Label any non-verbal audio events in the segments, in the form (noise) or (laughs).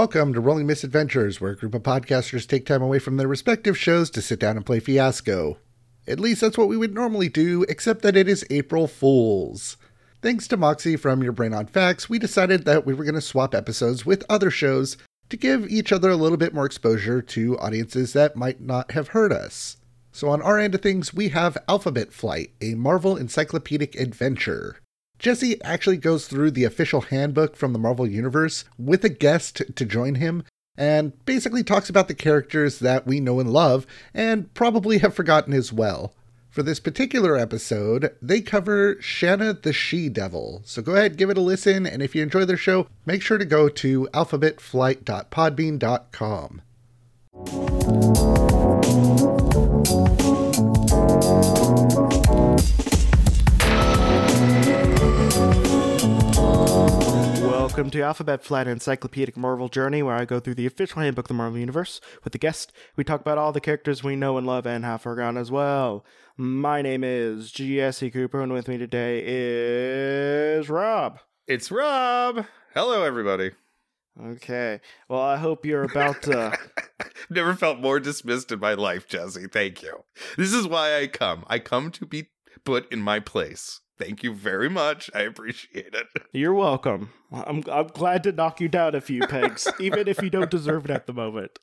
Welcome to Rolling Misadventures, where a group of podcasters take time away from their respective shows to sit down and play Fiasco. At least that's what we would normally do, except that it is April Fools. Thanks to Moxie from Your Brain on Facts, we decided that we were going to swap episodes with other shows to give each other a little bit more exposure to audiences that might not have heard us. So, on our end of things, we have Alphabet Flight, a Marvel encyclopedic adventure. Jesse actually goes through the official handbook from the Marvel Universe with a guest to join him and basically talks about the characters that we know and love and probably have forgotten as well. For this particular episode, they cover Shanna the She Devil. So go ahead, give it a listen, and if you enjoy their show, make sure to go to alphabetflight.podbean.com. Welcome to Alphabet Flight Encyclopedic Marvel Journey, where I go through the official handbook of the Marvel Universe with the guest. We talk about all the characters we know and love and have forgotten as well. My name is Jesse Cooper, and with me today is Rob. It's Rob. Hello, everybody. Okay. Well, I hope you're about to. Uh, (laughs) Never felt more dismissed in my life, Jesse. Thank you. This is why I come. I come to be put in my place. Thank you very much. I appreciate it. (laughs) You're welcome. I'm I'm glad to knock you down a few pegs, even if you don't deserve it at the moment.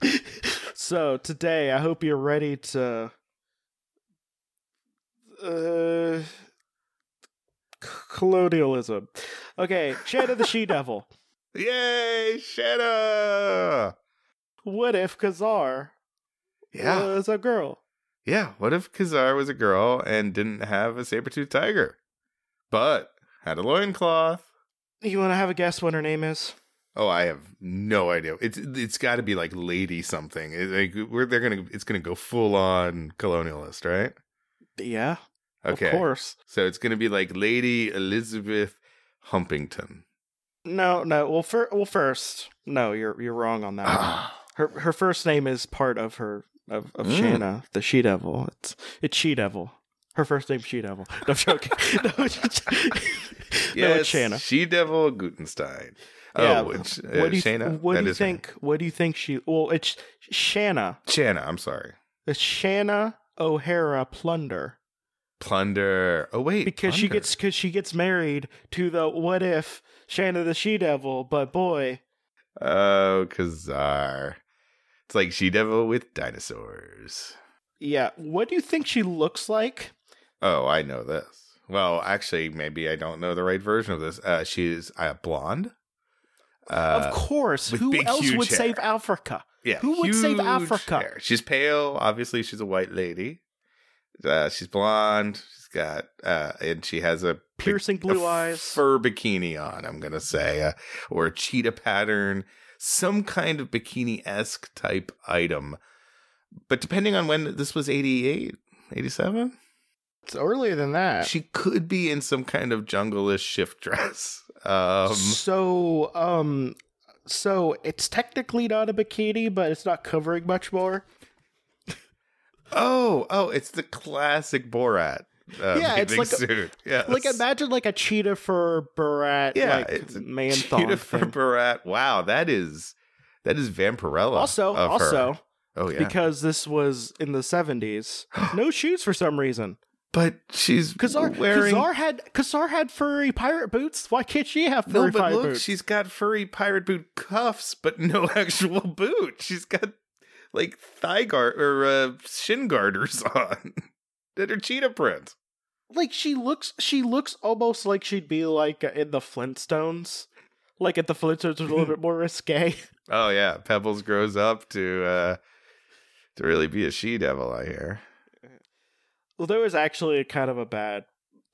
(laughs) so today, I hope you're ready to. Uh, colonialism. Okay, Shanna the She Devil. (laughs) Yay, Shanna! What if Ka-Zar Yeah. was a girl? Yeah, what if Ka-Zar was a girl and didn't have a saber-toothed tiger, but had a loincloth? You want to have a guess what her name is? Oh, I have no idea. It's it's got to be like lady something. It- like we're they're gonna it's gonna go full on colonialist, right? Yeah, Okay, of course. So it's gonna be like Lady Elizabeth Humpington. No, no. Well, fir- well, first, no, you're you're wrong on that. (sighs) Her her first name is part of her of, of Mm. Shanna, the She Devil. It's it's She Devil. Her first name She Devil. No, I'm joking. (laughs) no, it's, (laughs) no, it's Shanna. She Devil Gutenstein. Yeah, Oh, it's, uh, what do you Shanna. what That do you is her think? What do you think she? Well, it's Shanna. Shanna. I'm sorry. It's Shanna O'Hara Plunder Plunder. Oh wait, because she gets because she gets married to the what if Shanna the She Devil, but boy, Oh, Ka-Zar. It's like She Devil with dinosaurs. yeah. What do you think she looks like? Oh, I know this. Well, actually, maybe I don't know the right version of this. Uh, she's uh, blonde. Uh, of course, who big, else would hair. save Africa? Yeah, Who would save Africa? hair. She's pale. Obviously, she's a white lady. Uh, she's blonde. She's got, uh, and she has a big- Piercing blue a eyes. fur bikini on. I'm gonna say, uh, or a cheetah pattern, some kind of bikini esque type item. But depending on when this was 88, 87, It's earlier than that. she could be in some kind of jungle-ish shift dress. (laughs) Um, so, um, so it's technically not a bikini, but it's not covering much more. oh, oh, it's the classic Borat. Uh, Yeah, it's like a- Yes. Like imagine like a cheetah for Borat, Yeah, like it's man cheetah for thing. Borat. Wow, that is that is Vampirella. Also, of her. also oh yeah, because this was in the seventies, (gasps) no shoes for some reason. but she's Ka-Zar, wearing. Ka-Zar had Ka-Zar had furry pirate boots. Why can't she have furry no, but pirate look, boots? she's got furry pirate boot cuffs, but no (laughs) actual boot. She's got like thigh guard or uh, shin garters (laughs) on that her cheetah print. like she looks she looks almost like she'd be like in the Flintstones. Like at the Flintstones was a little (laughs) bit more risque. Oh yeah, Pebbles grows up to uh to really be a she devil. I hear. Well, there was actually a kind of a bad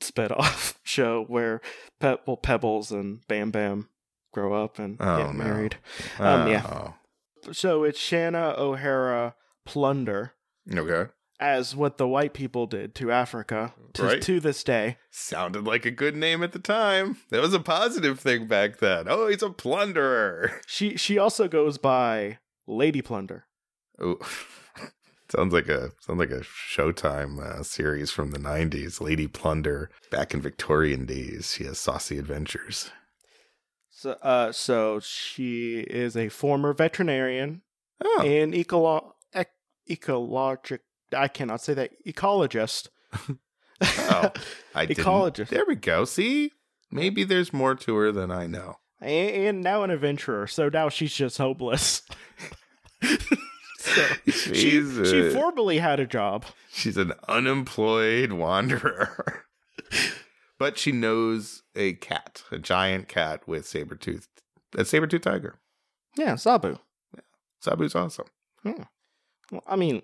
spin-off (laughs) show where Pe- well, Pebbles and Bam Bam grow up and Oh, get no. married. Um, yeah. Oh, So it's Shanna O'Hara Plunder Okay. As what the white people did to Africa to, Right. to this day. Sounded like a good name at the time. That was a positive thing back then. Oh, he's a plunderer. She she also goes by Lady Plunder. Oh, (laughs) sounds like a sounds like a Showtime uh, series from the '90s. Lady Plunder, back in Victorian days, she has saucy adventures. So, uh, so she is a former veterinarian Oh, and ecolo- ec- ecologic. I cannot say that ecologist. (laughs) Oh, I didn't. ecologist. There we go. See, maybe there's more to her than I know. and, and now an adventurer. So now she's just hopeless. (laughs) so she, She's, she formerly had a job. She's an unemployed wanderer. but she knows a cat, a giant cat with saber tooth, a saber tooth tiger. Yeah, Zabu. Zabu's awesome. Hmm. Well, I mean,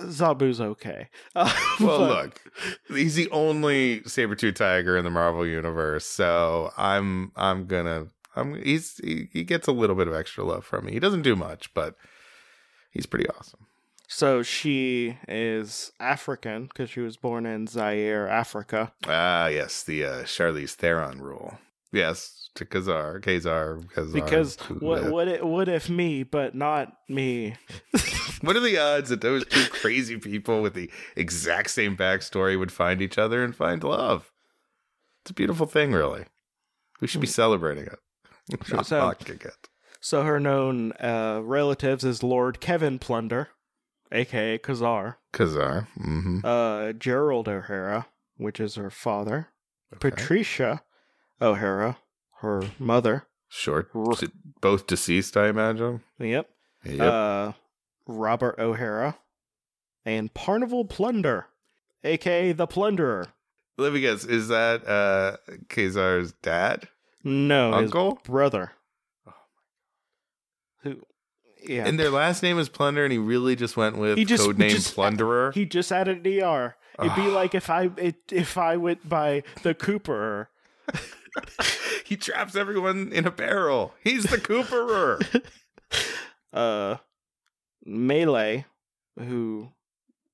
Zabu's okay. (laughs) Uh, Well, but- look, he's the only saber tooth tiger in the Marvel universe, so I'm I'm gonna I'm he's he, he gets a little bit of extra love from me. He doesn't do much, but he's pretty awesome. So she is African because she was born in Zaire, Africa. Ah, yes, the uh, Charlize Theron rule. Yes, to Ka-Zar, Ka-Zar, Ka-Zar. Because what (laughs) what it, what if me, but not me? (laughs) What are the odds that those two crazy people with the exact same backstory would find each other and find love? It's a beautiful thing, really. We should be celebrating it. (laughs) Not So- mocking it. So her known uh, relatives is Lord Kevin Plunder, aka Ka-Zar, Ka-Zar. Mm-hmm. uh, Gerald O'Hara, which is her father, Okay. Patricia O'Hara, her mother. Short. R- Both deceased, I imagine. Yep. Yep. Uh, Robert O'Hara, and Parnival Plunder, aka the Plunderer. Let me guess. Is that uh, Ka-Zar's dad? No, Uncle? brother. Oh Who? Yeah. And their last name is Plunder, and he really just went with He just- codename just- Plunderer. he just added an ER. It'd be like if I it, if I went by the Cooperer. (laughs) (laughs) he traps everyone in a barrel. He's the Cooperer. (laughs) Uh, Melee, who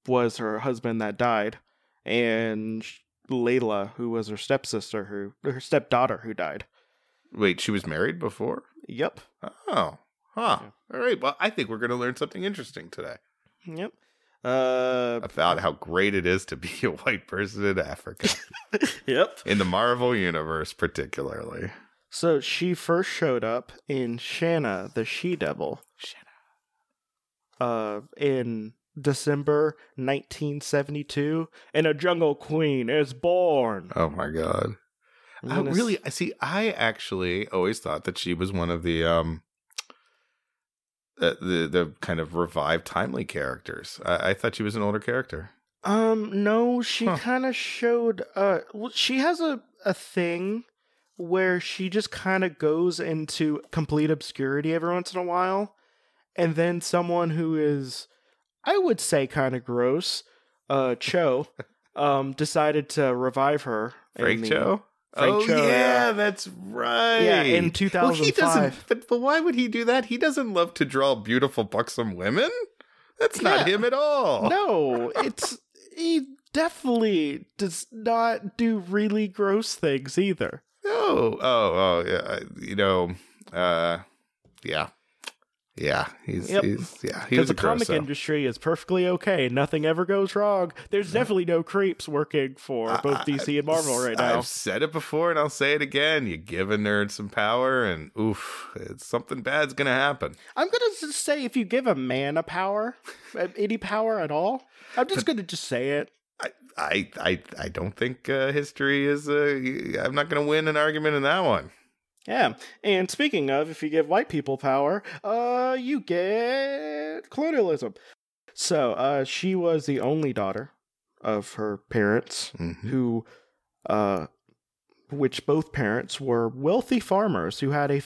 was her husband that died, and Layla, who was her stepsister, who her stepdaughter who died. Wait, she was married before? Yep. Oh, huh. All right. Well, I think we're going to learn something interesting today Yep. Uh, about how great it is to be a white person in Africa, (laughs) yep. in the Marvel universe, particularly. So she first showed up in Shanna, the She Devil. Shanna. Uh, in December 1972, and a Jungle Queen is born. Oh my god. I And really, I see. I actually always thought that she was one of the um, uh, the the kind of revived timely characters. I, I thought she was an older character. Um, no, she Huh. kind of showed. Uh, well, she has a a thing where she just kind of goes into complete obscurity every once in a while, and then someone who is, I would say, kind of gross, uh, Cho, (laughs) um, decided to revive her. Frank the- Cho. Frank oh Cho, yeah, that's right. Yeah, in Well, he 2005. doesn't. But, but why would he do that? He doesn't love to draw beautiful, buxom women. That's not Yeah. him at all. No, it's he definitely does not do really gross things either. No. Oh, oh, yeah. You know, uh, yeah, yeah. He's, Yep. he's yeah. Because the comic industry is perfectly okay. Nothing ever goes wrong. There's definitely no creeps working for both I- DC and Marvel right now. I've said it before and I'll say it again. You give a nerd some power, and oof, it's something bad's gonna happen. I'm gonna just say if you give a man a power, uh, any power at all, I'm just gonna just say it. I, I, I, I don't think uh, history is. Uh, I'm not gonna win an argument in that one. Yeah. And speaking of, if you give white people power, uh, you get colonialism. So, uh, she was the only daughter of her parents, Mhm. who, uh, which both parents were wealthy farmers who had a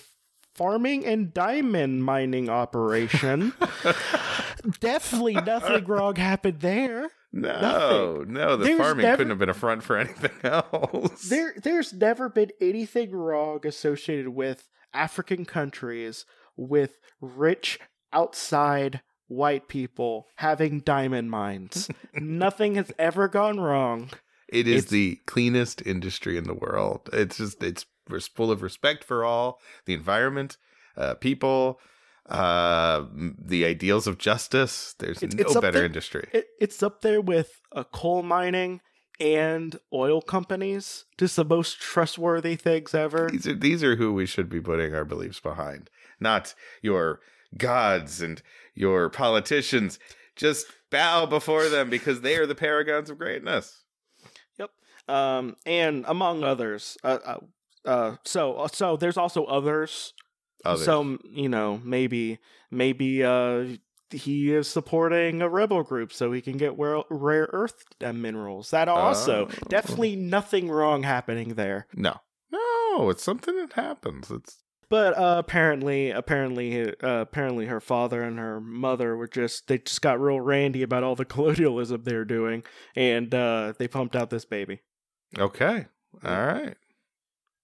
farming and diamond mining operation. (laughs) Definitely nothing wrong happened there. No, Nothing. no, the There's farming never- couldn't have been a front for (laughs) anything else. There, there's never been anything wrong associated with African countries with rich outside white people having diamond mines. (laughs) Nothing has ever gone wrong. It is It's- the cleanest industry in the world. It's just it's it's full of respect for all, the environment, uh, people, uh, the ideals of justice. There's It's- no it's better there- industry. It, it's up there with uh, coal mining and oil companies. Just the most trustworthy things ever. These are these are who we should be putting our beliefs behind, not your gods and your politicians. Just bow before them because they are the paragons of greatness. Yep. Um, and among others, uh, uh, uh so so there's also others. Others. So you know maybe maybe uh he is supporting a rebel group so he can get rare, rare earth uh, minerals. That also Oh. definitely nothing wrong happening there. no, no, it's something that happens. It's But uh, apparently, apparently, uh, apparently, her father and her mother were just they just got real randy about all the (laughs) colonialism they were doing, and uh, they pumped out this baby. okay. All right.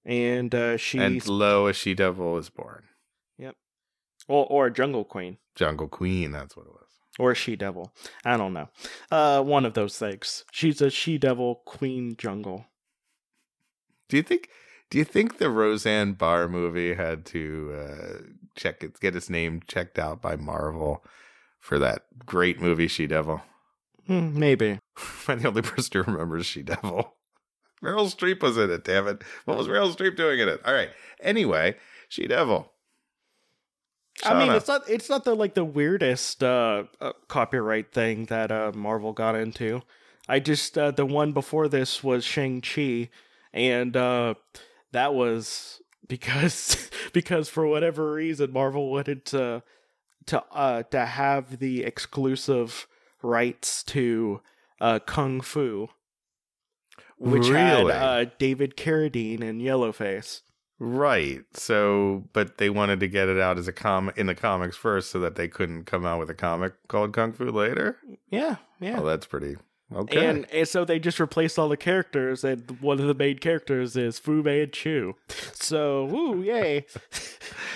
And uh, she, And lo, a she devil is born. Or, or a jungle queen, Jungle Queen. That's what it was. or a she devil. I don't know. Uh, one of those things. She's a she devil queen jungle. Do you think? Do you think the Roseanne Barr movie had to uh, check it, get its name checked out by Marvel for that great movie She Devil? Hmm, maybe. (laughs) I'm the only person who remembers She Devil. (laughs) Meryl Streep was in it. Damn it! What was Meryl Streep doing in it? All right. Anyway, She Devil. I mean, it's not it's not the like the weirdest uh, uh, copyright thing that uh, Marvel got into. I just uh, the one before this was Shang Chi, and uh, that was (laughs) because because for whatever reason Marvel wanted to to uh, to have the exclusive rights to uh, Kung Fu, which had Really? uh, David Carradine and Yellowface. Right. So, mm-hmm. but they wanted to get it out as a com in the comics first, so that they couldn't come out with a comic called Kung Fu later. Yeah, yeah. Oh, that's pretty okay. And, and so they just replaced all the characters, and one of the main characters is Fu Manchu. So, woo, yay. (laughs)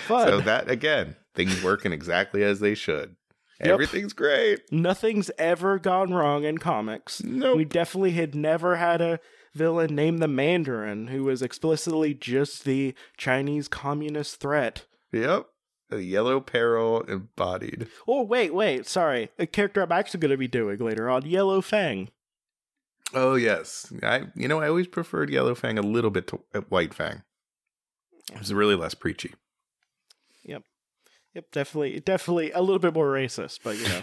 Fun. so that again, things working exactly as they should. Yep. Everything's great. Nothing's ever gone wrong in comics. Nope. We definitely had never had a villain named the Mandarin who was explicitly just the Chinese communist threat. Yep. A yellow peril embodied. Oh, wait, wait, sorry. A character I'm actually going to be doing later on, Yellow Fang. Oh yes, I you know I always preferred Yellow Fang a little bit to uh, White Fang. It was really less preachy. Yep, definitely, definitely a little bit more racist, but you know.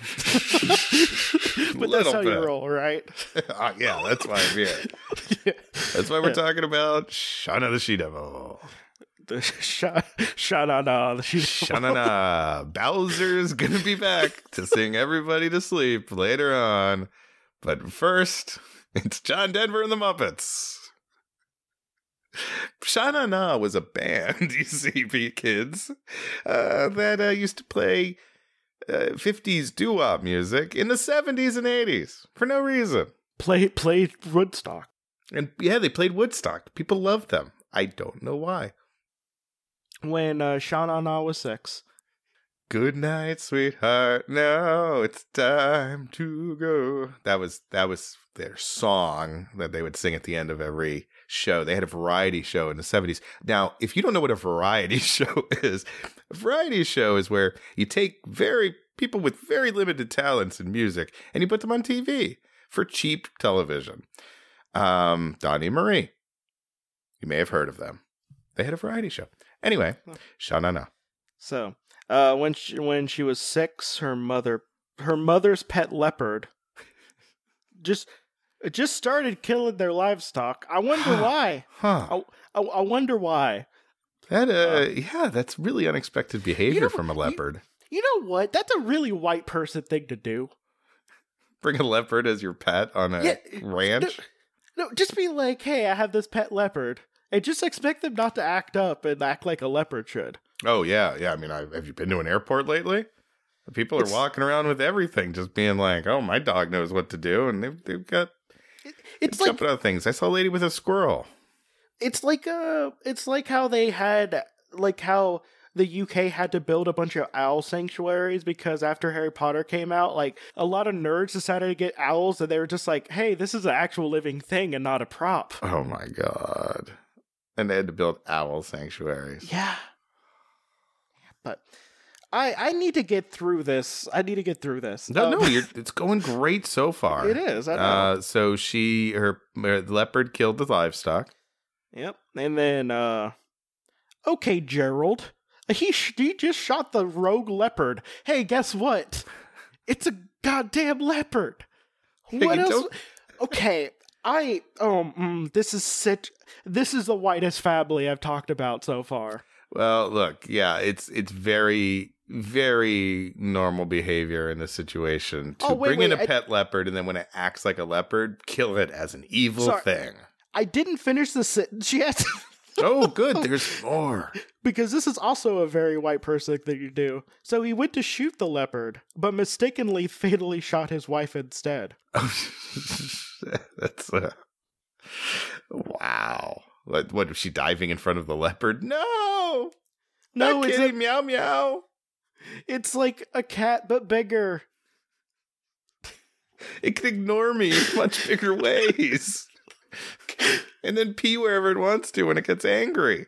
(laughs) but that's how bit. you roll, right? (laughs) Ah, yeah, that's why I'm here. (laughs) That's why we're talking about Shauna the She Devil. the on uh, the shoot. Sha Na Na. Bowser's gonna be back to sing everybody to sleep later on. But first, it's John Denver and the Muppets. Sha Na Na was a band, (laughs) you see, kids, uh, that uh, used to play uh, 50s doo wop music in the 70s and 80s for no reason. Play played Woodstock. And yeah, they played Woodstock. People loved them. I don't know why. when uh, Sha Na Na was six. Good night, sweetheart. Now it's time to go. That was that was their song that they would sing at the end of every show. They had a variety show in the 70s. Now, if you don't know what a variety (laughs) show is, a variety show is where you take very people with very limited talents in music and you put them on TV for cheap television. Um, Donny Marie. You may have heard of them. They had a variety show. Anyway, Sha Na Na. So uh, when she when she was six, her mother her mother's pet leopard just just started killing their livestock. I wonder why. Huh. I, I wonder why. That uh, yeah, that's really unexpected behavior know, from a leopard. You know what? That's a really white person thing to do. Bring a leopard as your pet on a Yeah, ranch. No, just be like, hey, I have this pet leopard. And just expect them not to act up and act like a leopard should. Oh yeah, yeah. I mean, I, have you been to an airport lately? People are It's- walking around with everything, just being like, "Oh, my dog knows what to do," and they've they've got It's they've like on things. I saw a lady with a squirrel. it's like uh it's like how they had like how the UK had to build a bunch of owl sanctuaries because after Harry Potter came out, like a lot of nerds decided to get owls and they were just like, "Hey, this is an actual living thing and not a prop." Oh my god! And they had to build owl sanctuaries. Yeah. But I I need to get through this. I need to get through this. No, Um, no, you're, it's going great so far. (laughs) it is. I know. Uh, so she, her, her leopard killed the livestock. Yep. And then, uh, okay, Gerald. He, sh- he just shot the rogue leopard. Hey, guess what? It's a goddamn leopard. (laughs) What you else? Okay, I, um, mm, this is such, this is the whitest family I've talked about so far. Well, look, yeah, it's it's very very normal behavior in this situation to Oh, wait, bring in wait, a I- pet leopard and then when it acts like a leopard, kill it as an evil Sorry. thing. I didn't finish the sentence yet. (laughs) Oh, good. There's more. because this is also a very white person thing to do. So he went to shoot the leopard, but mistakenly fatally shot his wife instead. (laughs) That's uh, wow. What, what was she diving in front of the leopard? No, No, Not it's, a, meow meow. It's like a cat but bigger. It can ignore me in much bigger (laughs) ways, and then pee wherever it wants to when it gets angry.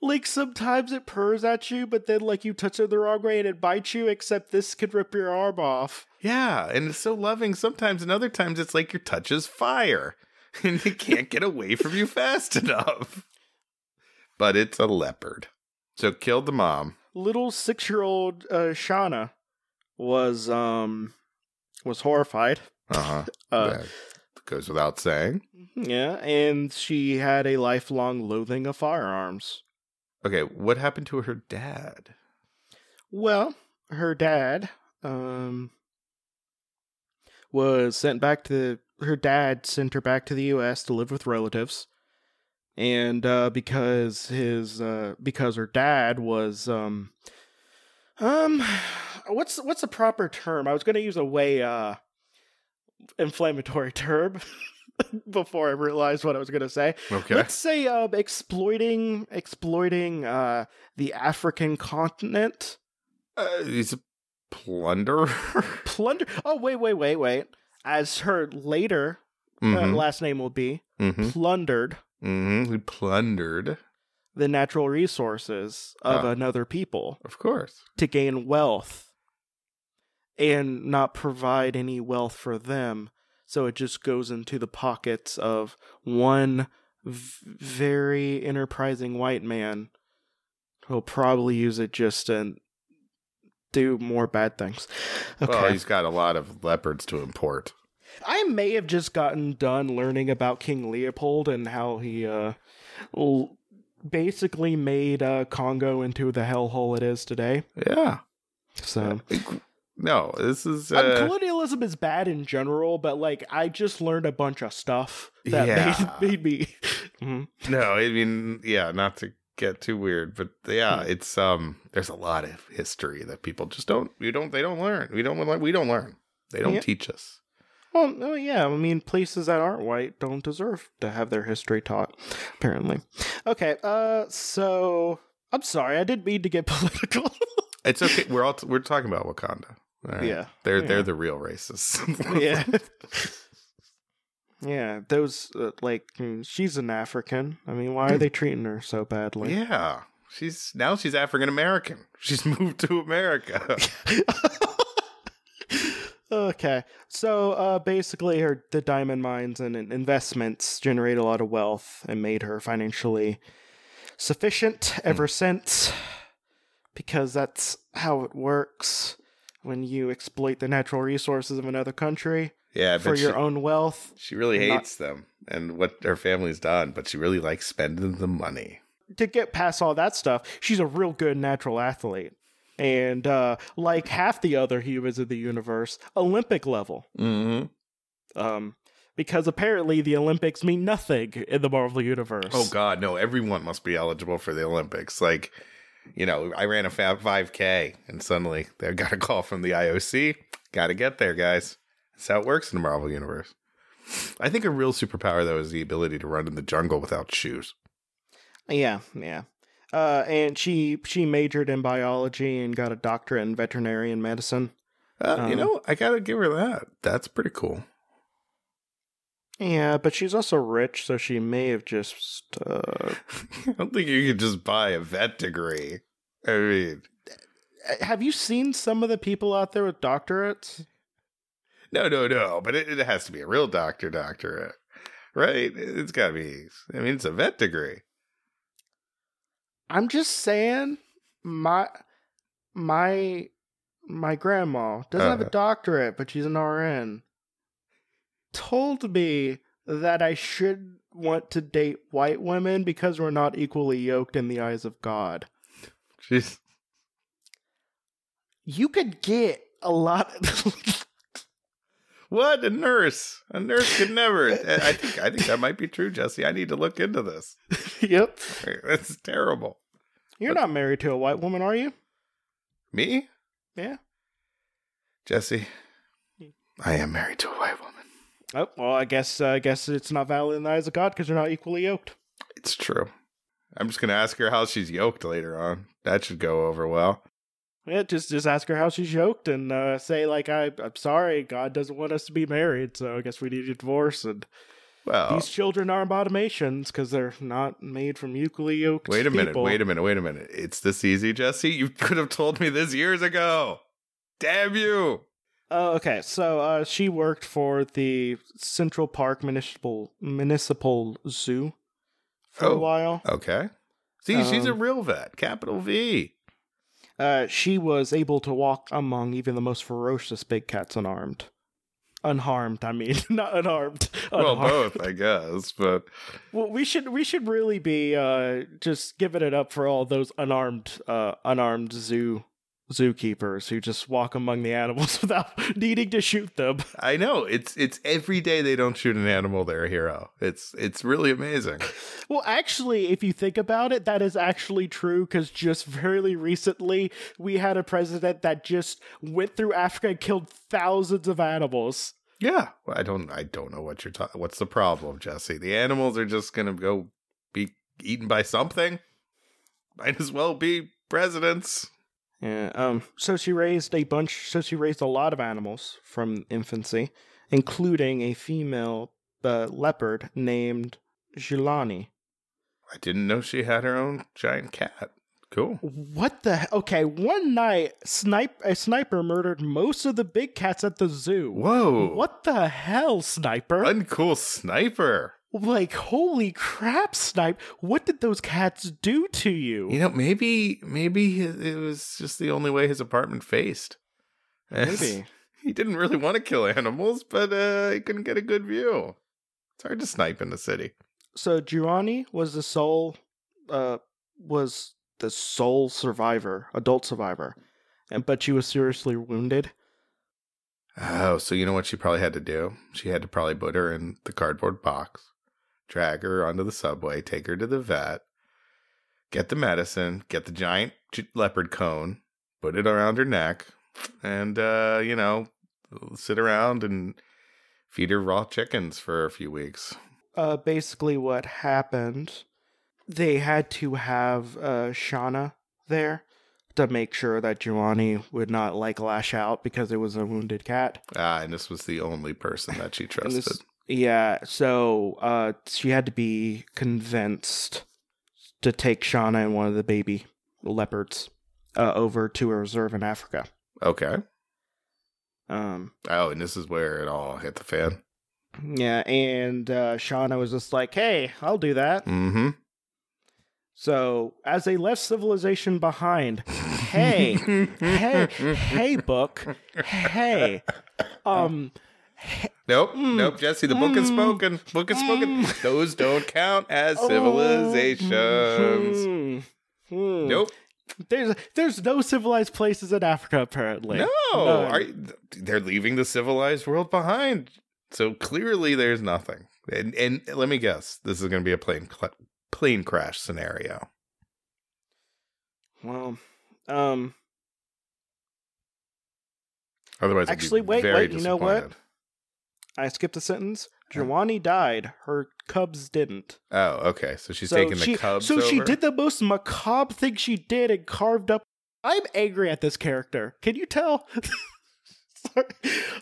Like sometimes it purrs at you, but then like you touch it the wrong way and it bites you. Except this could rip your arm off. Yeah, and it's so loving sometimes, and other times it's like your touch is fire, (laughs) and it can't get away from you fast enough. But it's a leopard, so it killed the mom. Little six-year-old uh, Shauna was um was horrified. Uh-huh. (laughs) Uh, that goes without saying. yeah, and she had a lifelong loathing of firearms. Okay, what happened to her dad? Well, her dad um was sent back to her dad sent her back to the US to live with relatives. And uh because his uh because her dad was um um what's what's the proper term? I was going to use a way uh inflammatory term (laughs) before I realized what I was going to say. Okay. Let's say uh, exploiting exploiting uh, the African continent. Uh, he's a plunderer. (laughs) Plunder. Oh wait, wait, wait, wait. As her later uh, Mhm, last name will be mhm, plundered mhm. He plundered, the natural resources of Ah. another people of course. to gain wealth and not provide any wealth for them. So it just goes into the pockets of one v- very enterprising white man who'll probably use it just to do more bad things. Okay. Well, he's got a lot of leopards to import. I may have just gotten done learning about King Leopold and how he uh l- basically made uh Congo into the hellhole it is today. Yeah. So No, this is. Um, Uh, colonialism is bad in general, but like I just learned a bunch of stuff that Yeah. made, made me. Mhm. (laughs) no, I mean, yeah, not to get too weird, but yeah, Hmm. it's um. There's a lot of history that people just don't. You don't. They don't learn. We don't. learn- We don't learn. They don't Yeah. teach us. Well, oh yeah, I mean places that aren't white don't deserve to have their history taught. Apparently. Okay. Uh. So I'm sorry, I didn't mean to get (laughs) political. It's okay. We're all we're talking about Wakanda. Right? Yeah. they're Yeah. they're the real racists. (laughs) yeah. (laughs) Yeah, those uh, like she's an African. I mean, why are they treating her so badly? yeah. She's now she's African American. She's moved to America. Okay, so uh, basically, her the diamond mines and investments generate a lot of wealth and made her financially sufficient ever since, because that's how it works when you exploit the natural resources of another country yeah, for your she, own wealth. she really not- hates them and what her family's done, but she really likes spending the money. to get past all that stuff, she's a real good natural athlete. And uh, like half the other humans in the universe, Olympic level. Mm-hmm. Um, because apparently the Olympics mean nothing in the Marvel universe. Oh God, no! Everyone must be eligible for the Olympics. Like, you know, I ran a five k, and suddenly they got a call from the IOC. Got to get there, guys. That's how it works in the Marvel universe. I think a real superpower though is the ability to run in the jungle without shoes. Yeah, yeah. Uh, and she she majored in biology and got a doctorate in veterinarian medicine. Uh, you Um, know, I gotta give her that. That's pretty cool. Yeah, but she's also rich, so she may have just. Uh, (laughs) I don't think you could just buy a vet degree. I mean, Uh, Have you seen some of the people out there with doctorates? No, no, no. But it, it has to be a real doctor doctorate, right? It's got to be. I mean, it's a vet degree. I'm just saying, my my my grandma doesn't have a Uh-huh. doctorate, but she's an RN. Told me that I should want to date white women because we're not equally yoked in the eyes of God. She's You could get a lot. what a nurse. A nurse could never. I think. I think that might be true, Jesse. I need to look into this. (laughs) yep. That's terrible. You're not married to a white woman, are you? Me, Yeah. Jesse. I am married to a white woman. Oh well, I guess uh, I guess it's not valid in the eyes of God because you're not equally yoked. It's true. I'm just gonna ask her how she's yoked later on. That should go over well. Yeah, just just ask her how she's yoked and uh, say like I I'm sorry, God doesn't want us to be married, so I guess we need a divorce. And Well, these children are abominations because they're not made from yoked. wait a minute. people. Wait a minute. Wait a minute. It's this easy, Jesse. You could have told me this years ago. Damn you. Oh, okay. So uh, she worked for the Central Park Municipal Municipal Zoo for a Oh. while. Okay. See, she's a Um, real vet. Capital V. Uh, she was able to walk among even the most ferocious big cats unarmed. Unharmed, I mean, (laughs) not unarmed. Well, both, I guess. But Well, we should we should really be uh just giving it up for all those unarmed uh unarmed zoo zookeepers who just walk among the animals (laughs) without needing to shoot them. I know it's it's every day they don't shoot an animal. They're a hero. It's it's really amazing. (laughs) Well, actually, if you think about it, that is actually true because just very recently we had a president that just went through Africa and killed thousands of animals. Yeah. Well, I don't I don't know what you're talking. What's the problem, Jesse? The animals are just gonna go be eaten by something. Might as well be presidents. Yeah. Um. So she raised a bunch. So she raised a lot of animals from infancy, including a female uh, leopard named Julani. I didn't know she had her own giant cat. Cool. What the? Okay. One night, snipe a sniper murdered most of the big cats at the zoo. Whoa. What the hell, sniper? Uncool sniper. Like, holy crap, snipe! What did those cats do to you? You know, maybe maybe it was just the only way his apartment faced. Maybe. (laughs) he didn't really want to kill animals, but uh, he couldn't get a good view. It's hard to snipe in the city. So Giovanni was the sole, uh, was the sole survivor, adult survivor, and but she was seriously wounded. Oh, so you know what she probably had to do? She had to probably put her in the cardboard box, drag her onto the subway, take her to the vet, get the medicine, get the giant leopard cone, put it around her neck, and uh, you know, sit around and feed her raw chickens for a few weeks. Uh, basically, what happened? They had to have uh Shauna there to make sure that Giovanni would not like lash out because it was a wounded cat. Ah, and this was the only person that she (laughs) trusted. this- yeah, so uh, she had to be convinced to take Shauna and one of the baby leopards uh, over to a reserve in Africa. Okay. Um, Oh, and this is where it all hit the fan. yeah, and uh, Shauna was just like, "Hey, I'll do that." Mm-hmm. So, as they left civilization behind, hey, hey, hey, book, (laughs) hey, um, Nope, Mm. nope, Jesse, the book is Mm. spoken. Book is spoken. Mm. Those don't count as civilizations. Hmm. Hmm. Nope. There's there's no civilized places in Africa apparently. No, are they're leaving the civilized world behind. So clearly, there's nothing. And and let me guess, this is going to be a plane cl- plane crash scenario. Well, um, Otherwise, Actually, be wait, wait, you know what? I skipped a sentence. Giovanni died. Her cubs didn't. Oh, okay. So she's so taking the cubs. So she over? did the most macabre thing she did and carved up. I'm angry at this character. Can you tell? (laughs)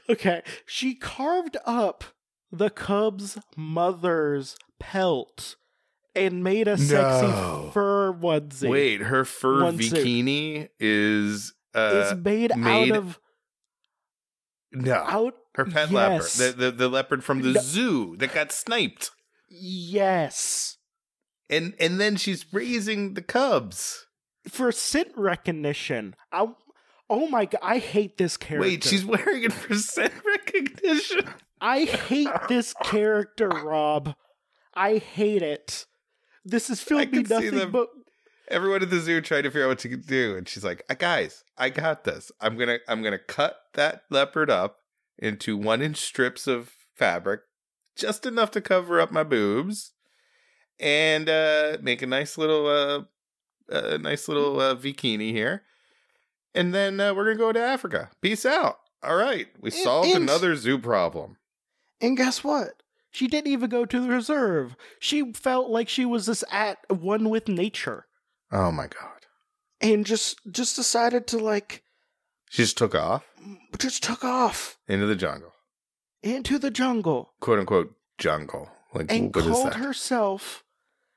Okay, she carved up the cub's mother's pelt and made a sexy No. fur onesie. Wait, her fur bikini is uh, is made, made- out of no, out her pet yes. leopard, the, the the leopard from the No. zoo that got sniped, yes and and then she's raising the cubs. for scent recognition. I, oh my god, I hate this character. Wait, she's wearing it for scent (laughs) recognition. I hate this character, Rob. I hate it. This is filled me can see nothing them. but Everyone at the zoo trying to figure out what to do, and she's like, "Uh, "Guys, I got this. I'm gonna I'm gonna cut that leopard up into one inch strips of fabric, just enough to cover up my boobs, and uh, make a nice little uh, a nice little uh, bikini here, and then uh, we're gonna go to Africa. Peace out. All right, we And- solved and- another zoo problem. And guess what? She didn't even go to the reserve. She felt like she was just at one with nature Oh my god, and just just decided to like she just took off just took off into the jungle, into the jungle quote unquote jungle. Like and called herself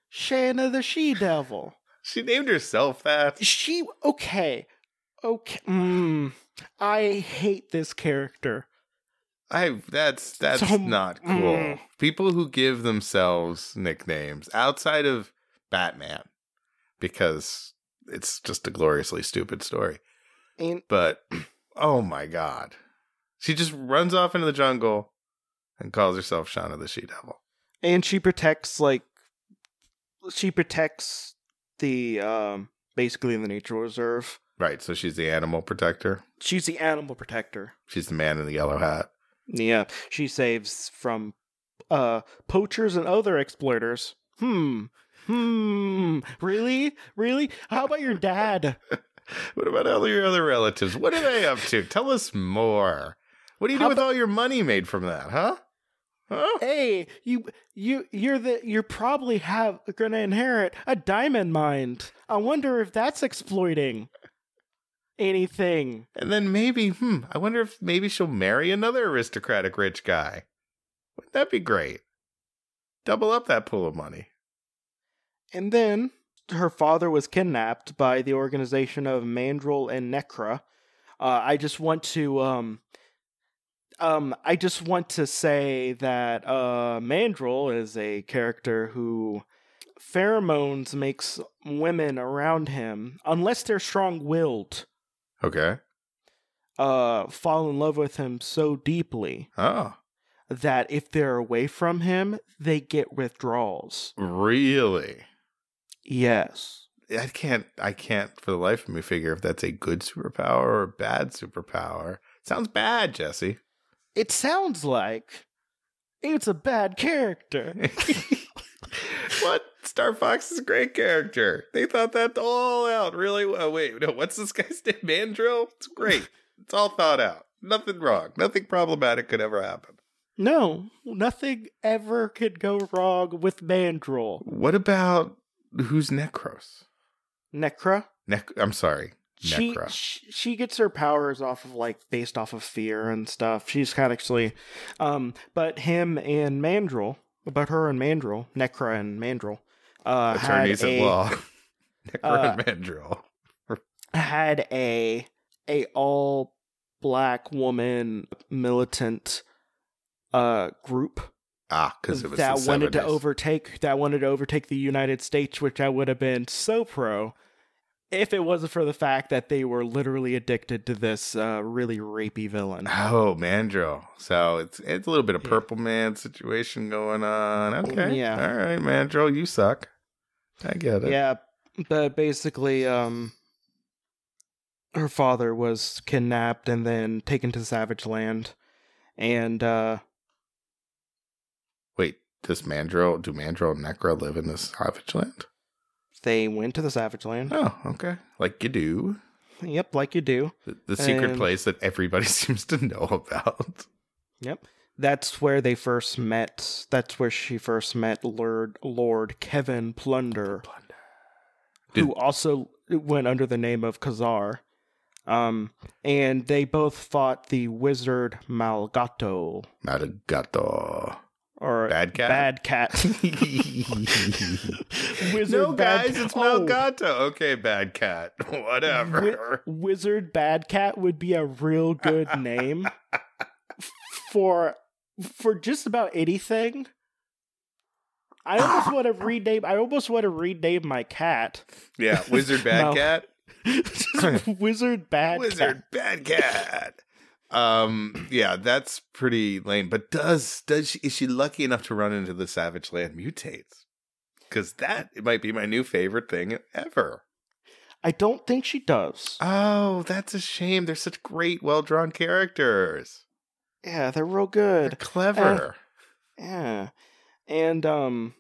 Shanna the She Devil. (laughs) She named herself that. She okay. Okay. Mm, I hate this character. I that's that's So- not cool. mm. People who give themselves nicknames outside of Batman because it's just a gloriously stupid story. And But oh my god. She just runs off into the jungle and calls herself Shauna the She-Devil. and she protects like she protects the um basically the nature reserve. Right, so she's the animal protector. She's the animal protector. She's the man in the yellow hat. Yeah, she saves from uh poachers and other exploiters. Hmm. Hmm. Really? Really? How about your dad? (laughs) (laughs) What about all your other relatives? What are they up to? Tell us more. What do you do How with all your money made from that, huh? Huh? Hey, you you you're the you're probably have gonna inherit a diamond mine. I wonder if that's exploiting anything. And then maybe, hmm, I wonder if maybe she'll marry another aristocratic rich guy. Wouldn't that be great? Double up that pool of money. And then her father was kidnapped by the organization of Mandrill and Necra. Uh, I just want to um um I just want to say that uh Mandrill is a character who pheromones makes women around him unless they're strong-willed Okay. uh fall in love with him so deeply Oh, that if they're away from him they get withdrawals. really? Yes. I can't, I can't for the life of me figure if that's a good superpower or a bad superpower. Sounds bad, Jesse. It sounds like it's a bad character. (laughs) what? Star Fox is a great character. They thought that all out really well. Wait, no, what's this guy's name? Mandrill? It's great. It's all thought out. Nothing wrong. Nothing problematic could ever happen. No, nothing ever could go wrong with Mandrill. What about who's Necros? Necra. Nec- I'm sorry, She, Necra. she she gets her powers off of like based off of fear and stuff. She's kind of actually, um, but him and Mandrill, but her and Mandrill, Necra and Mandrill, uh, Attorneys had at a, law. (laughs) Necro uh, and Mandrill. had a a all black woman militant uh group Ah, because it was that the wanted to overtake that wanted to overtake the United States, which I would have been so pro if it wasn't for the fact that they were literally addicted to this uh, really rapey villain. Oh, Mandrill. So it's it's a little bit of. Purple Man situation going on. Okay. Yeah. All right, Mandrill, you suck. I get it. Yeah, but basically, um, her father was kidnapped and then taken to Savage Land, and uh, does Mandrill do Mandrill and Necro live in this Savage Land? they went to the Savage Land. Oh, okay. Like you do. Yep, like you do. The, the secret And- place that everybody (laughs) seems to know about. Yep. That's where they first met. That's where she first met Lord Lord Kevin Plunder, who Did- also went under the name of Ka-Zar. Um, and they both fought the wizard Malgato. Madagato. Or Bad cat? Bad cat. (laughs) (laughs) Wizard no, bad guys, it's Oh, Malgato. Okay, bad cat. (laughs) Whatever. Wizard Bad Cat would be a real good name for for just about anything. I almost want to rename. I almost want to rename my cat. yeah, wizard bad cat. Wizard Bad wizard Cat. bad cat. Um, yeah, that's pretty lame. But does does she, is she lucky enough to run into the Savage Land mutates? Because that it might be my new favorite thing ever. I don't think she does. Oh, that's a shame. They're such great, well drawn characters. Yeah, they're real They're good. clever. Yeah, and um,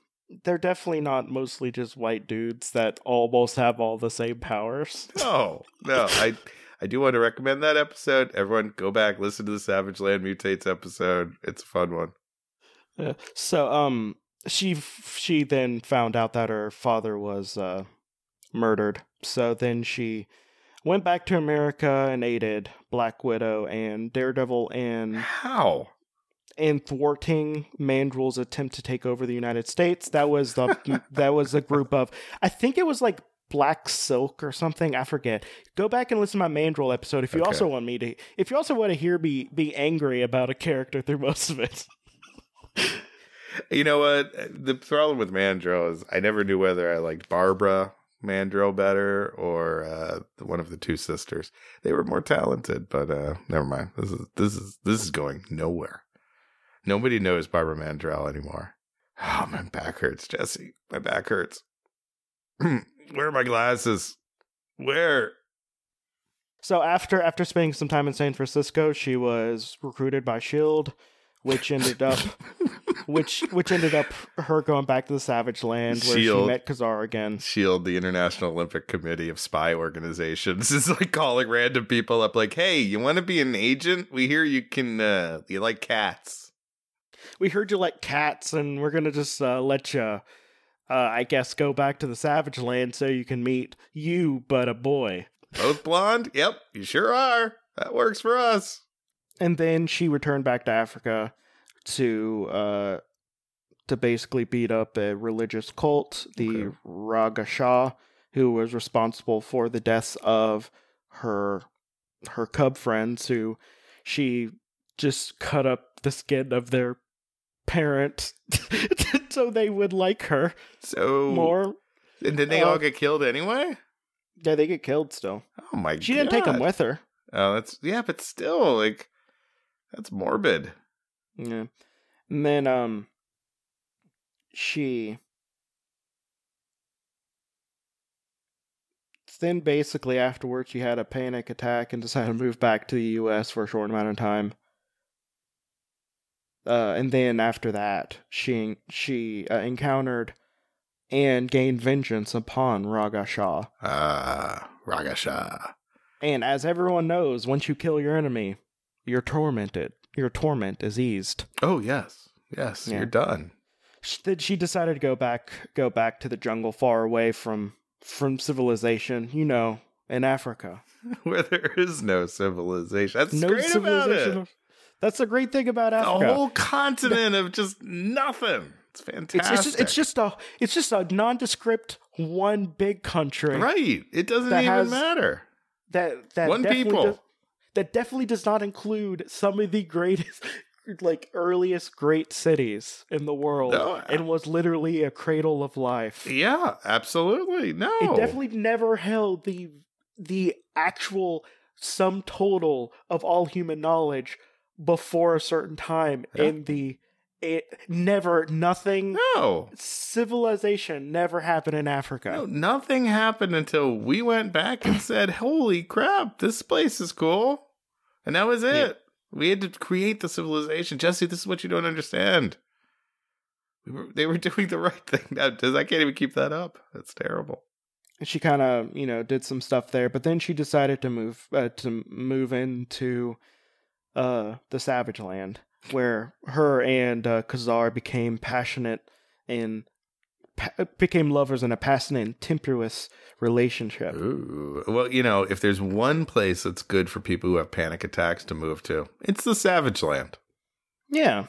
they're definitely not mostly just white dudes that almost have all the same powers. No, no, I I do want to recommend that episode. Everyone, go back listen to the Savage Land mutates episode. It's a fun one. Yeah. So um she she then found out that her father was uh murdered. So then she went back to America and aided Black Widow and Daredevil and How? in thwarting Mandrill's attempt to take over the United States. That was the (laughs) that was a group of I think it was like Black Silk or something. I forget. Go back and listen to my Mandrill episode if you Okay. also want me to if you also want to hear me be angry about a character through most of it. You know what? The problem with Mandrill is I never knew whether I liked Barbara Mandrell better or uh, one of the two sisters. They were more talented, but uh, never mind. This is this is this is going nowhere. Nobody knows Barbara Mandrell anymore. (sighs) Oh, my back hurts, Jesse. My back hurts. (clears throat) Where are my glasses? Where? So after after spending some time in San Francisco, she was recruited by Shield, which ended up (laughs) which which ended up her going back to the Savage Land where SHIELD. she met Ka-Zar again. Shield, the International Olympic Committee of Spy Organizations, (laughs) is like calling random people up, like, "Hey, you want to be an agent? We hear you can. uh You like cats." We heard you like cats, and we're gonna just uh, let you, uh, I guess, go back to the Savage Land so you can meet you, but a boy. Both blonde? Yep, you sure are. That works for us. And then she returned back to Africa to uh, to basically beat up a religious cult, the Okay. Raga Shah, who was responsible for the deaths of her her cub friends, who she just cut up the skin of their parent (laughs) so they would like her So, more. and then they uh, all get killed anyway? Yeah, they get killed still. Oh my god! She didn't take them with her. Oh, that's yeah, but still, like, that's morbid. Yeah. And then um she then basically afterwards she had a panic attack and decided to move back to the US for a short amount of time. Uh, and then after that, she she uh, encountered and gained vengeance upon Raga Shah. Ah, Ragasha. And as everyone knows, once you kill your enemy, you're tormented. Your torment is eased. Oh yes, yes, Yeah. you're done. She, then she decided to go back go back to the jungle far away from from civilization, you know, in Africa. (laughs) Where there is no civilization. That's no great about civilization. it. That's the great thing about Africa. A whole continent of just nothing. It's fantastic. it's, it's just it's just a it's just a nondescript one big country right. It doesn't even has- matter. that that One people. does- that definitely does not include some of the greatest (laughs) like earliest great cities in the world No. and was literally a cradle of life. Yeah, absolutely. No, it definitely never held the the actual sum total of all human knowledge before a certain time Yeah. in the it never nothing no. civilization never happened in Africa. No, nothing happened until we went back and (clears throat) said, "Holy crap, this place is cool," and that was it. Yeah. We had to create the civilization, Jesse. This is what you don't understand. We were, they were (laughs) doing the right thing. Now, does I can't even keep that up. That's terrible. And she kind of you know did some stuff there, but then she decided to move uh, to move into uh the Savage Land, where her and uh, Ka-Zar became passionate and pa- became lovers in a passionate and tempestuous relationship. Ooh. Well, you know, if there's one place that's good for people who have panic attacks to move to, it's the Savage Land. Yeah.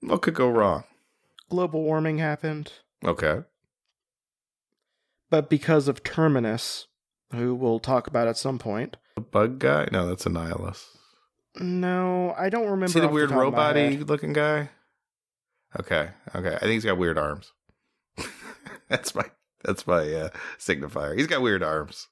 What could go wrong? Global warming happened, Okay. but because of Terminus, who we'll talk about at some point. The bug guy? No, that's a nihilist. No, I don't remember. See the weird robot looking guy? Okay. Okay. I think he's got weird arms. (laughs) that's my that's my uh, signifier. He's got weird arms.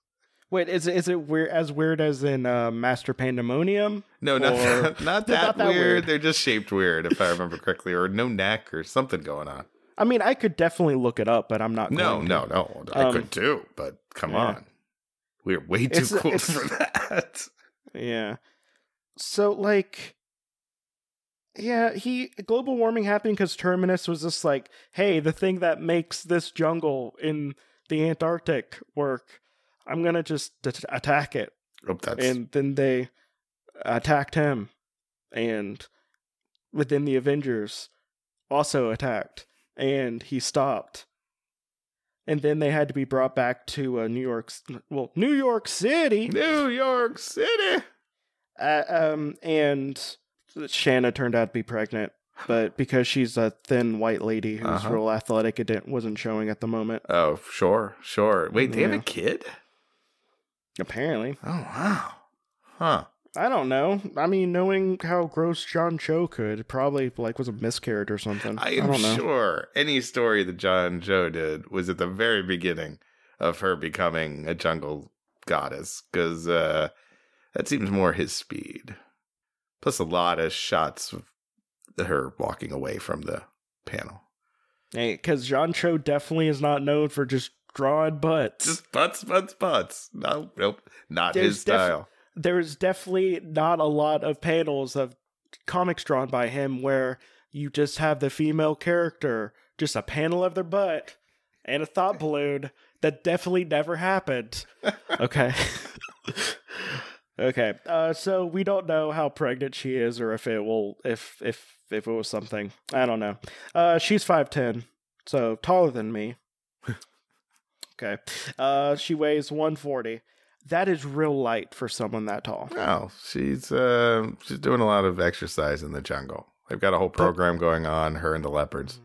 Wait, is it is it weird as weird as in uh, Master Pandemonium? No, not that, (laughs) not (laughs) Not that, that weird. weird. They're just shaped weird, if I remember correctly, or no neck or something going on. I mean, I could definitely look it up, but I'm not. No, going to. no, no. I Um, could too, but come yeah. on. We're way too It's- cool it's- for that. Yeah. So like yeah, he global warming happened because Terminus was just like, hey, the thing that makes this jungle in the Antarctic work, I'm gonna just d- attack it. Oh, that's And then they attacked him, and within the Avengers also attacked, and he stopped. And then they had to be brought back to uh, New York, well, New York City. New York City. Uh, um, and Shanna turned out to be pregnant, but (sighs) because she's a thin white lady who's Uh-huh. real athletic, it didn't, wasn't showing at the moment. Oh, sure, sure. Wait, they have a kid? Apparently, Oh, wow. Huh. I don't know. I mean, knowing how gross John Cho could, probably like was a miscarriage or something. I I, am don't know. sure any story that John Cho did was at the very beginning of her becoming a jungle goddess, because uh, that seems more his speed. Plus, a lot of shots of her walking away from the panel. Hey, because John Cho definitely is not known for just drawing butts. Just butts, butts, butts. No, nope, not There's his def- style. There's definitely not a lot of panels of comics drawn by him where you just have the female character, just a panel of their butt and a thought balloon. That definitely never happened. (laughs) Okay. (laughs) okay. Uh, so we don't know how pregnant she is or if it will if if if it was something. I don't know. Uh she's 5'10, so taller than me. (laughs) okay. Uh she weighs 140. That is real light for someone that tall. No, she's uh, she's doing a lot of exercise in the jungle. They've got a whole program going on. Her and the leopards.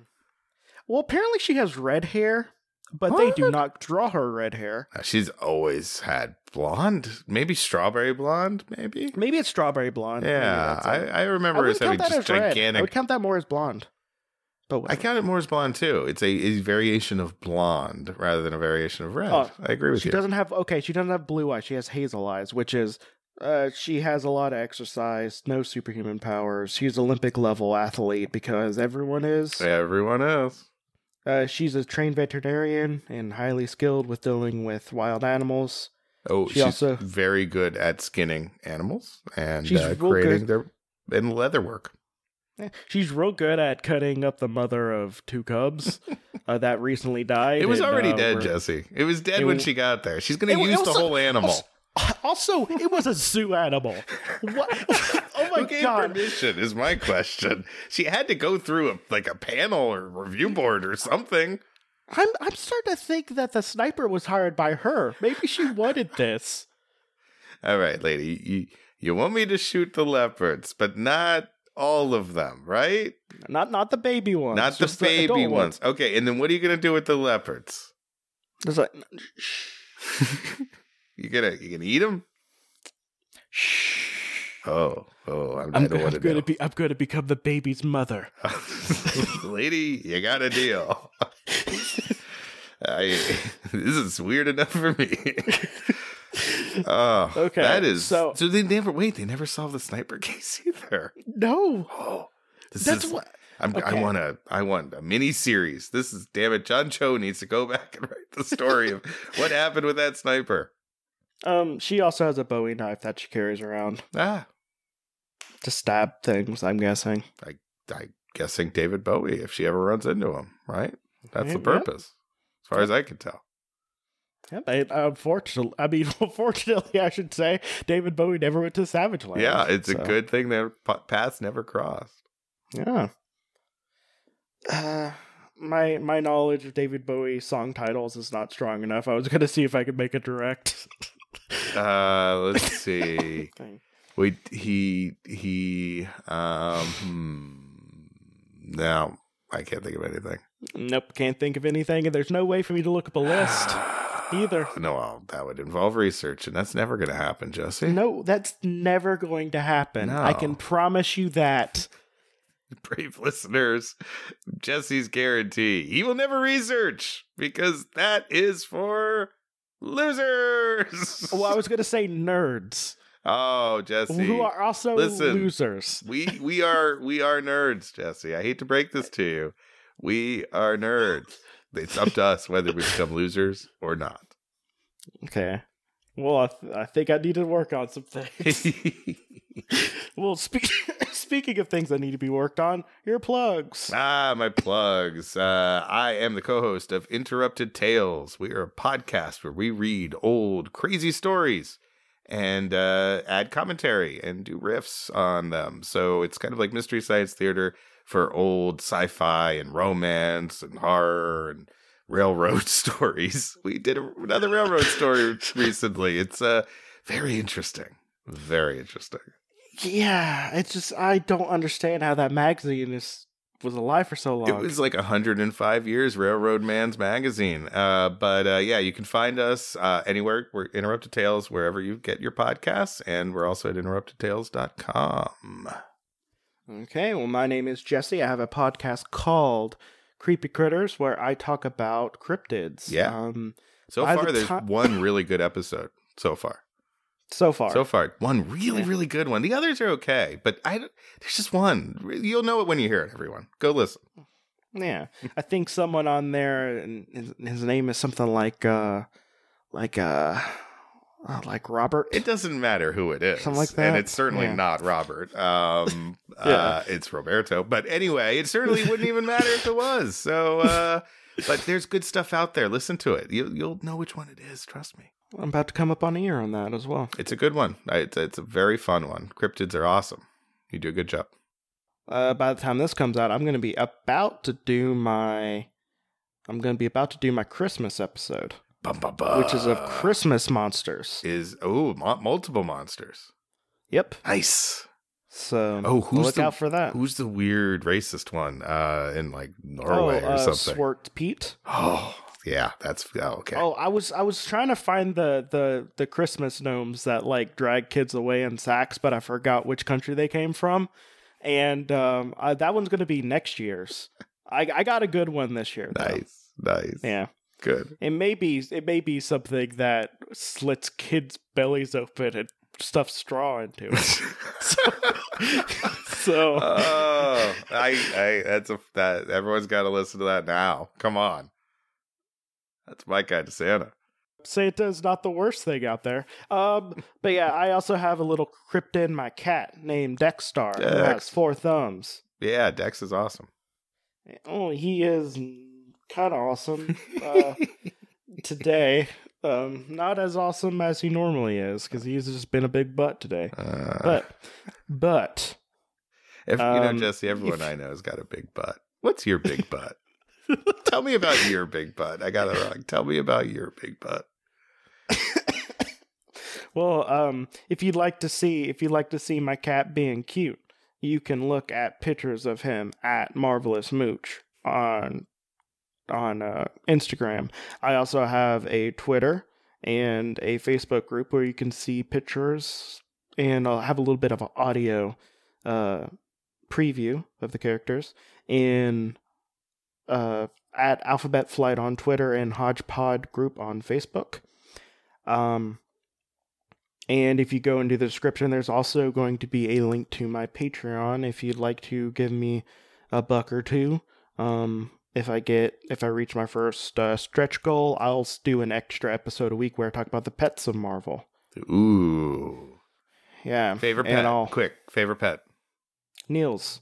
Well, apparently she has red hair, but they do not draw her red hair. Uh, She's always had blonde, maybe strawberry blonde, maybe. Maybe it's strawberry blonde. Yeah. I, I I remember wouldn't as having just as red. I would count that more as blonde. But I count it more as blonde too. It's a, a variation of blonde rather than a variation of red. Oh, I agree with she you. She doesn't have okay. She doesn't have blue eyes. She has hazel eyes, which is uh, she has a lot of exercise, no superhuman powers. She's Olympic level athlete because everyone is. Everyone else. Uh, she's a trained veterinarian and highly skilled with dealing with wild animals. Oh, She she's also- very good at skinning animals and She's uh, real creating good. their and leather work. She's real good at cutting up the mother of two cubs (laughs) uh, that recently died. It was and, already uh, dead, Jesse. It was dead It when she got there. She's going to use the was a- whole animal. Also, (laughs) it was a zoo animal. What? (laughs) Oh my Who gave god! permission? Is my question. She had to go through a, like a panel or review board or something. I'm I'm starting to think that the sniper was hired by her. Maybe she wanted this. All right, lady, you you want me to shoot the leopards, but not all of them, right? Not not the baby ones. not the baby adult ones. Okay, and then what are you gonna do with the leopards? There's like, (laughs) shh, You gonna you gonna eat them? shh. Oh, oh, I'm, I'm, I don't I'm gonna know. be I'm gonna become the baby's mother. (laughs) lady, you got a deal. (laughs) I, this is weird enough for me. (laughs) oh, Okay, That is so. so- they never wait. They never solved the sniper case either. No, Oh, that's is. what. I'm, I want a. I want a mini series. This is damn it. John Cho needs to go back and write the story of what happened with that sniper. Um, she also has a Bowie knife that she carries around Ah, to stab things. I'm guessing. I I guessing David Bowie if she ever runs into him. Right. That's the yeah. purpose, as far as I can tell. Yeah, they, unfortunately, I mean, (laughs) unfortunately, I should say, David Bowie never went to Savage Land. Yeah, it's a good thing their pa- paths never crossed. Yeah. Uh, (sighs) my my knowledge of David Bowie song titles is not strong enough. I was gonna see if I could make a direct. (laughs) Uh, let's (laughs) see. Wait, he he um No, I can't think of anything. Nope, can't think of anything, and there's no way for me to look up a list (sighs) either. No, well, that would involve research, and that's never going to happen, Jesse. No, that's never going to happen. I can promise you that. (laughs) Brave listeners, Jesse's guarantee he will never research because that is for losers. Well, I was going (laughs) to say nerds, oh, Jesse, who are also listen. losers. we we are we are nerds, Jesse. I hate to break this to you. We are nerds. It's up to us whether we become losers or not. Okay. Well, I, th- I think I need to work on some (laughs) things. well, speak- speaking of things that need to be worked on, your plugs. Ah, my plugs. Uh, I am the co host of Interrupted Tales. We are a podcast where we read old, crazy stories and uh, add commentary and do riffs on them. So it's kind of like Mystery Science Theater for old sci fi and romance and horror and railroad (laughs) stories. We did a, another railroad story (laughs) recently. It's uh, very interesting. Very interesting. Yeah, it's just I don't understand how that magazine is was alive for so long. It was like 105 years, Railroad Man's magazine. Uh, but uh, yeah, you can find us uh, anywhere. We're Interrupted Tales, wherever you get your podcasts. And we're also at interruptedtales.com. Okay, well, my name is Jesse. I have a podcast called Creepy Critters where I talk about cryptids. Yeah. Um, So By the far, there's one really good episode so far. So far. So far, one really, Yeah. really good one. The others are okay, but I there's just one. You'll know it when you hear it. Everyone, go listen. yeah. I think someone on there, and his, his name is something like, uh, like, uh, uh, like Robert. It doesn't matter who it is, Something like that, and it's certainly Yeah. not Robert. Um, (laughs) Yeah. uh, it's Roberto. But anyway, it certainly wouldn't even matter if it was. So, uh, but there's good stuff out there. Listen to it. You, you'll know which one it is. Trust me. I'm about to come up on a year on that as well. It's a good one. It's, it's a very fun one. Cryptids are awesome. You do a good job. Uh, by the time this comes out, I'm going to be about to do my. I'm going to be about to do my Christmas episode, Bum, bum, bum. which is of Christmas monsters. Is oh mo- multiple monsters. Yep. Nice. So Oh, who's look the- out for that. Who's the weird racist one? Uh, in like Norway oh, or uh, something. Swart Pete. (gasps) Oh, yeah. That's oh, okay. Oh, I was I was trying to find the the the Christmas gnomes that like drag kids away in sacks, but I forgot which country they came from, and um, that one's going to be next year's. I I got a good one this year. though. Nice, nice. Yeah. Good. It may be it may be something that slits kids' bellies open and stuffs straw into it. (laughs) so, so oh, I, I, that's a that everyone's got to listen to that now. Come on, that's my kind of Santa. Santa's not the worst thing out there. Um, but yeah, I also have a little cryptid, my cat named Dexstar, who has Dex. four thumbs. Yeah, Dex is awesome. Oh, he is kind of awesome (laughs) uh, today. Um, not as awesome as he normally is because he's just been a big butt today. Uh, But, but if, you um, know, Jesse, everyone I know has got a big butt. What's your big (laughs) butt? (laughs) Tell me about your big butt. I got it wrong. Tell me about your big butt. Well, um, if you'd like to see if you'd like to see my cat being cute, you can look at pictures of him at Marvelous Mooch on on uh, Instagram. I also have a Twitter and a Facebook group where you can see pictures and I'll have a little bit of an audio uh, preview of the characters in uh, at Alphabet Flight on Twitter and Hodgepod group on Facebook. Um, and if you go into the description, there's also going to be a link to my Patreon if you'd like to give me a buck or two. Um, if I get if I reach my first uh, stretch goal, I'll do an extra episode a week where I talk about the pets of Marvel. Ooh, Yeah, favorite pet. I'll Quick, favorite pet. Niels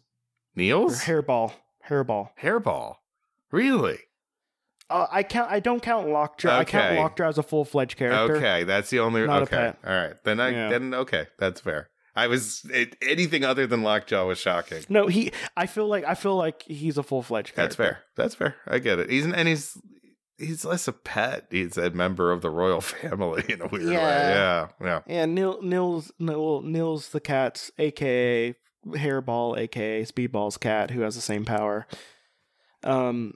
or hairball, hairball. hairball. Really? Uh, I count. I don't count Lockjaw. I count Okay. Lockjaw as a full fledged character. Okay, that's the only. Not a okay, pet. all right. Then I Yeah. then okay, that's fair. I was it, anything other than Lockjaw was shocking. No, he. I feel like I feel like he's a full fledged. That's fair. That's fair. I get it. He's and he's he's less a pet. He's a member of the royal (laughs) family in a weird way. Yeah. Yeah, yeah. And Nil, Niels, Nil, Niels the cat's, aka Hairball, aka Speedball's cat, who has the same power. Um,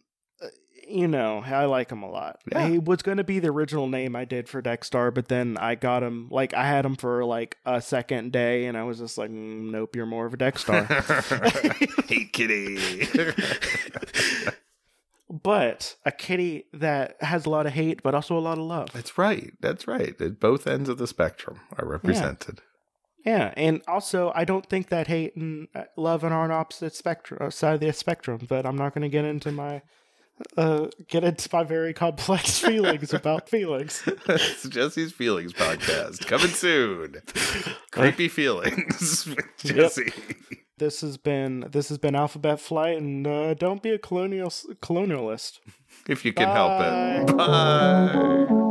you know, I like him a lot. Yeah. He was going to be the original name I did for Dexstar, but then I got him, like, I had him for like a second day, and I was just like, "Mm, nope, you're more of a Dexstar. (laughs) (laughs) hey, kitty. (laughs) but a kitty that has a lot of hate, but also a lot of love. That's right. That's right. At both ends of the spectrum are represented. Yeah, and also I don't think that hate and uh, love are on opposite spectrum uh, side of the spectrum. But I'm not going to get into my uh get into my very complex (laughs) feelings about feelings. it's Jesse's Feelings podcast coming soon. Creepy feelings (laughs) with Yep. Jesse. This has been this has been Alphabet Flight, and uh, don't be a colonial colonialist. If you can help it. Bye.